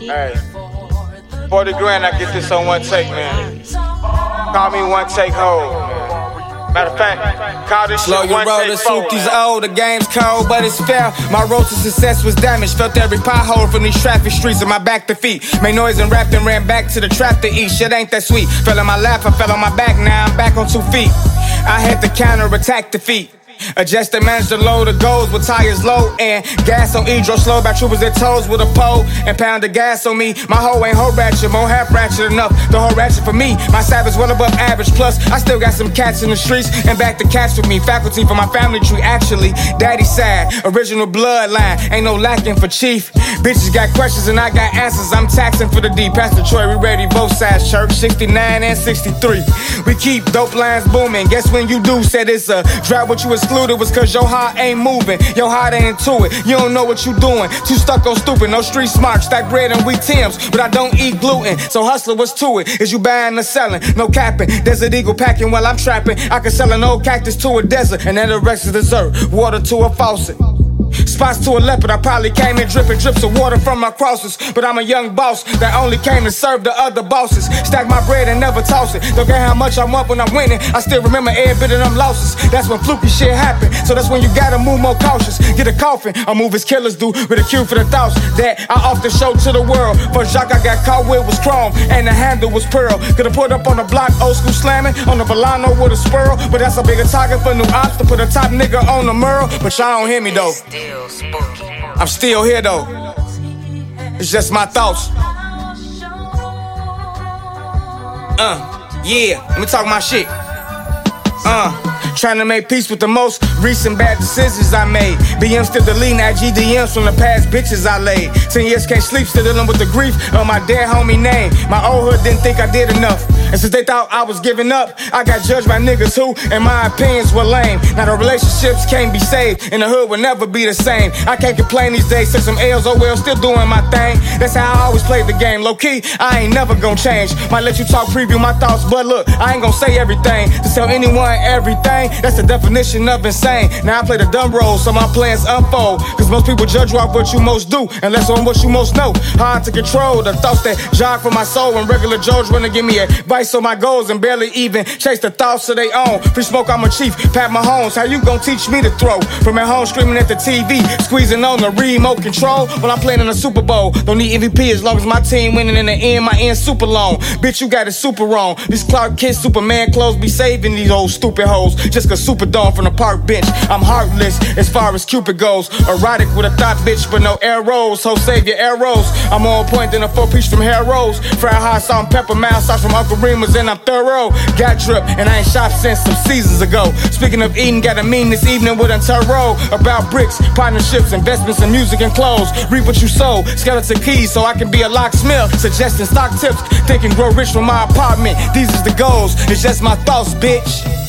Hey, 40 grand, I get this on one take, man. Call me one take hold, man. Matter of fact, call this Slow shit your one take suit forward. old. The game's cold, but it's fair. My road to success was damaged. Felt every pothole from these traffic streets of my back to feet. Made noise and rapped and ran back to the trap to eat. Shit ain't that sweet. Fell on my lap, I fell on my back. Now I'm back on two feet. I had to counter attack defeat. Adjust and manage the load of goals with tires low and gas on E. Drove slow by troopers at toes with a pole and pound of gas on me. My hoe ain't whole ratchet, more half ratchet enough. The whole ratchet for me. My savage well above average. Plus, I still got some cats in the streets and back to catch with me. Faculty for my family tree, actually. Daddy side, original bloodline. Ain't no lacking for chief. Bitches got questions and I got answers. I'm taxing for the D. Pastor Troy, we ready both sides, church. 69 and 63. We keep dope lines booming. Guess when you do said it's a drop what you excluded was cause your heart ain't moving. Your heart ain't into it. You don't know what you doing. Too stuck on stupid. No street smart. Stack bread and wheat Tim's. But I don't eat gluten. So hustler, what's to it? Is you buying or selling? No capping. Desert eagle packing while I'm trapping. I can sell an old cactus to a desert. And then the rest is dessert. Water to a faucet. Spots to a leopard, I probably came in dripping drips of water from my crosses. But I'm a young boss that only came to serve the other bosses. Stack my bread and never toss it. Don't care how much I'm up when I'm winning. I still remember every bit of them losses. That's when fluky shit happen. So that's when you gotta move more cautious. Get a coffin, I move as killers do. With a cue for the thoughts that I often show to the world. First jock I got caught with was chrome, and the handle was pearl. Could've put up on the block, old school slamming. On the Volano with a swirl. But that's a bigger target for new ops to put a top nigga on the mural. But y'all don't hear me though. Still. I'm still here though. It's just my thoughts. Uh, yeah, let me talk my shit. Uh, trying to make peace with the most recent bad decisions I made. BM still deleting IG DMs from the past bitches I laid. Ten years can't sleep, still dealing with the grief of my dead homie name. My old hood didn't think I did enough. And since they thought I was giving up, I got judged by niggas who, in my opinions, were lame. Now the relationships can't be saved, and the hood will never be the same. I can't complain these days, since some L's, oh well, still doing my thing. That's how I always played the game. Low key, I ain't never gonna change. Might let you talk, preview my thoughts, but look, I ain't gonna say everything. To tell anyone everything, that's the definition of insane. Now I play the dumb role, so my plans unfold. Cause most people judge you off what you most do, and less on what you most know. Hard to control the thoughts that jog from my soul when regular Joes wanna give me advice on my goals and barely even chase the thoughts of they own. Free smoke, I'm a chief. Pat Mahomes, how you gonna teach me to throw? From at home screaming at the TV, squeezing on the remote control while I'm playing in the Super Bowl. Don't need MVP as long as my team winning in the end, my end super long. Bitch, you got it super wrong. This Clark Kent Superman clothes be saving these old stupid hoes. Just a super Superdome from the park bench. I'm heartless as far as Cupid goes. Erotic with a thought bitch, but no arrows. So save your arrows. I'm on point than a four piece from Harold's. Fried hot salt and pepper, mild sauce from Uncle Remus, and I'm thorough. Got drip, and I ain't shop since some seasons ago. Speaking of eating, got a mean this evening with Antero about bricks, partnerships, investments in music and clothes. Reap what you sow, skeleton keys, so I can be a locksmith. Suggesting stock tips, thinking grow rich from my apartment. These is the goals, it's just my thoughts, bitch.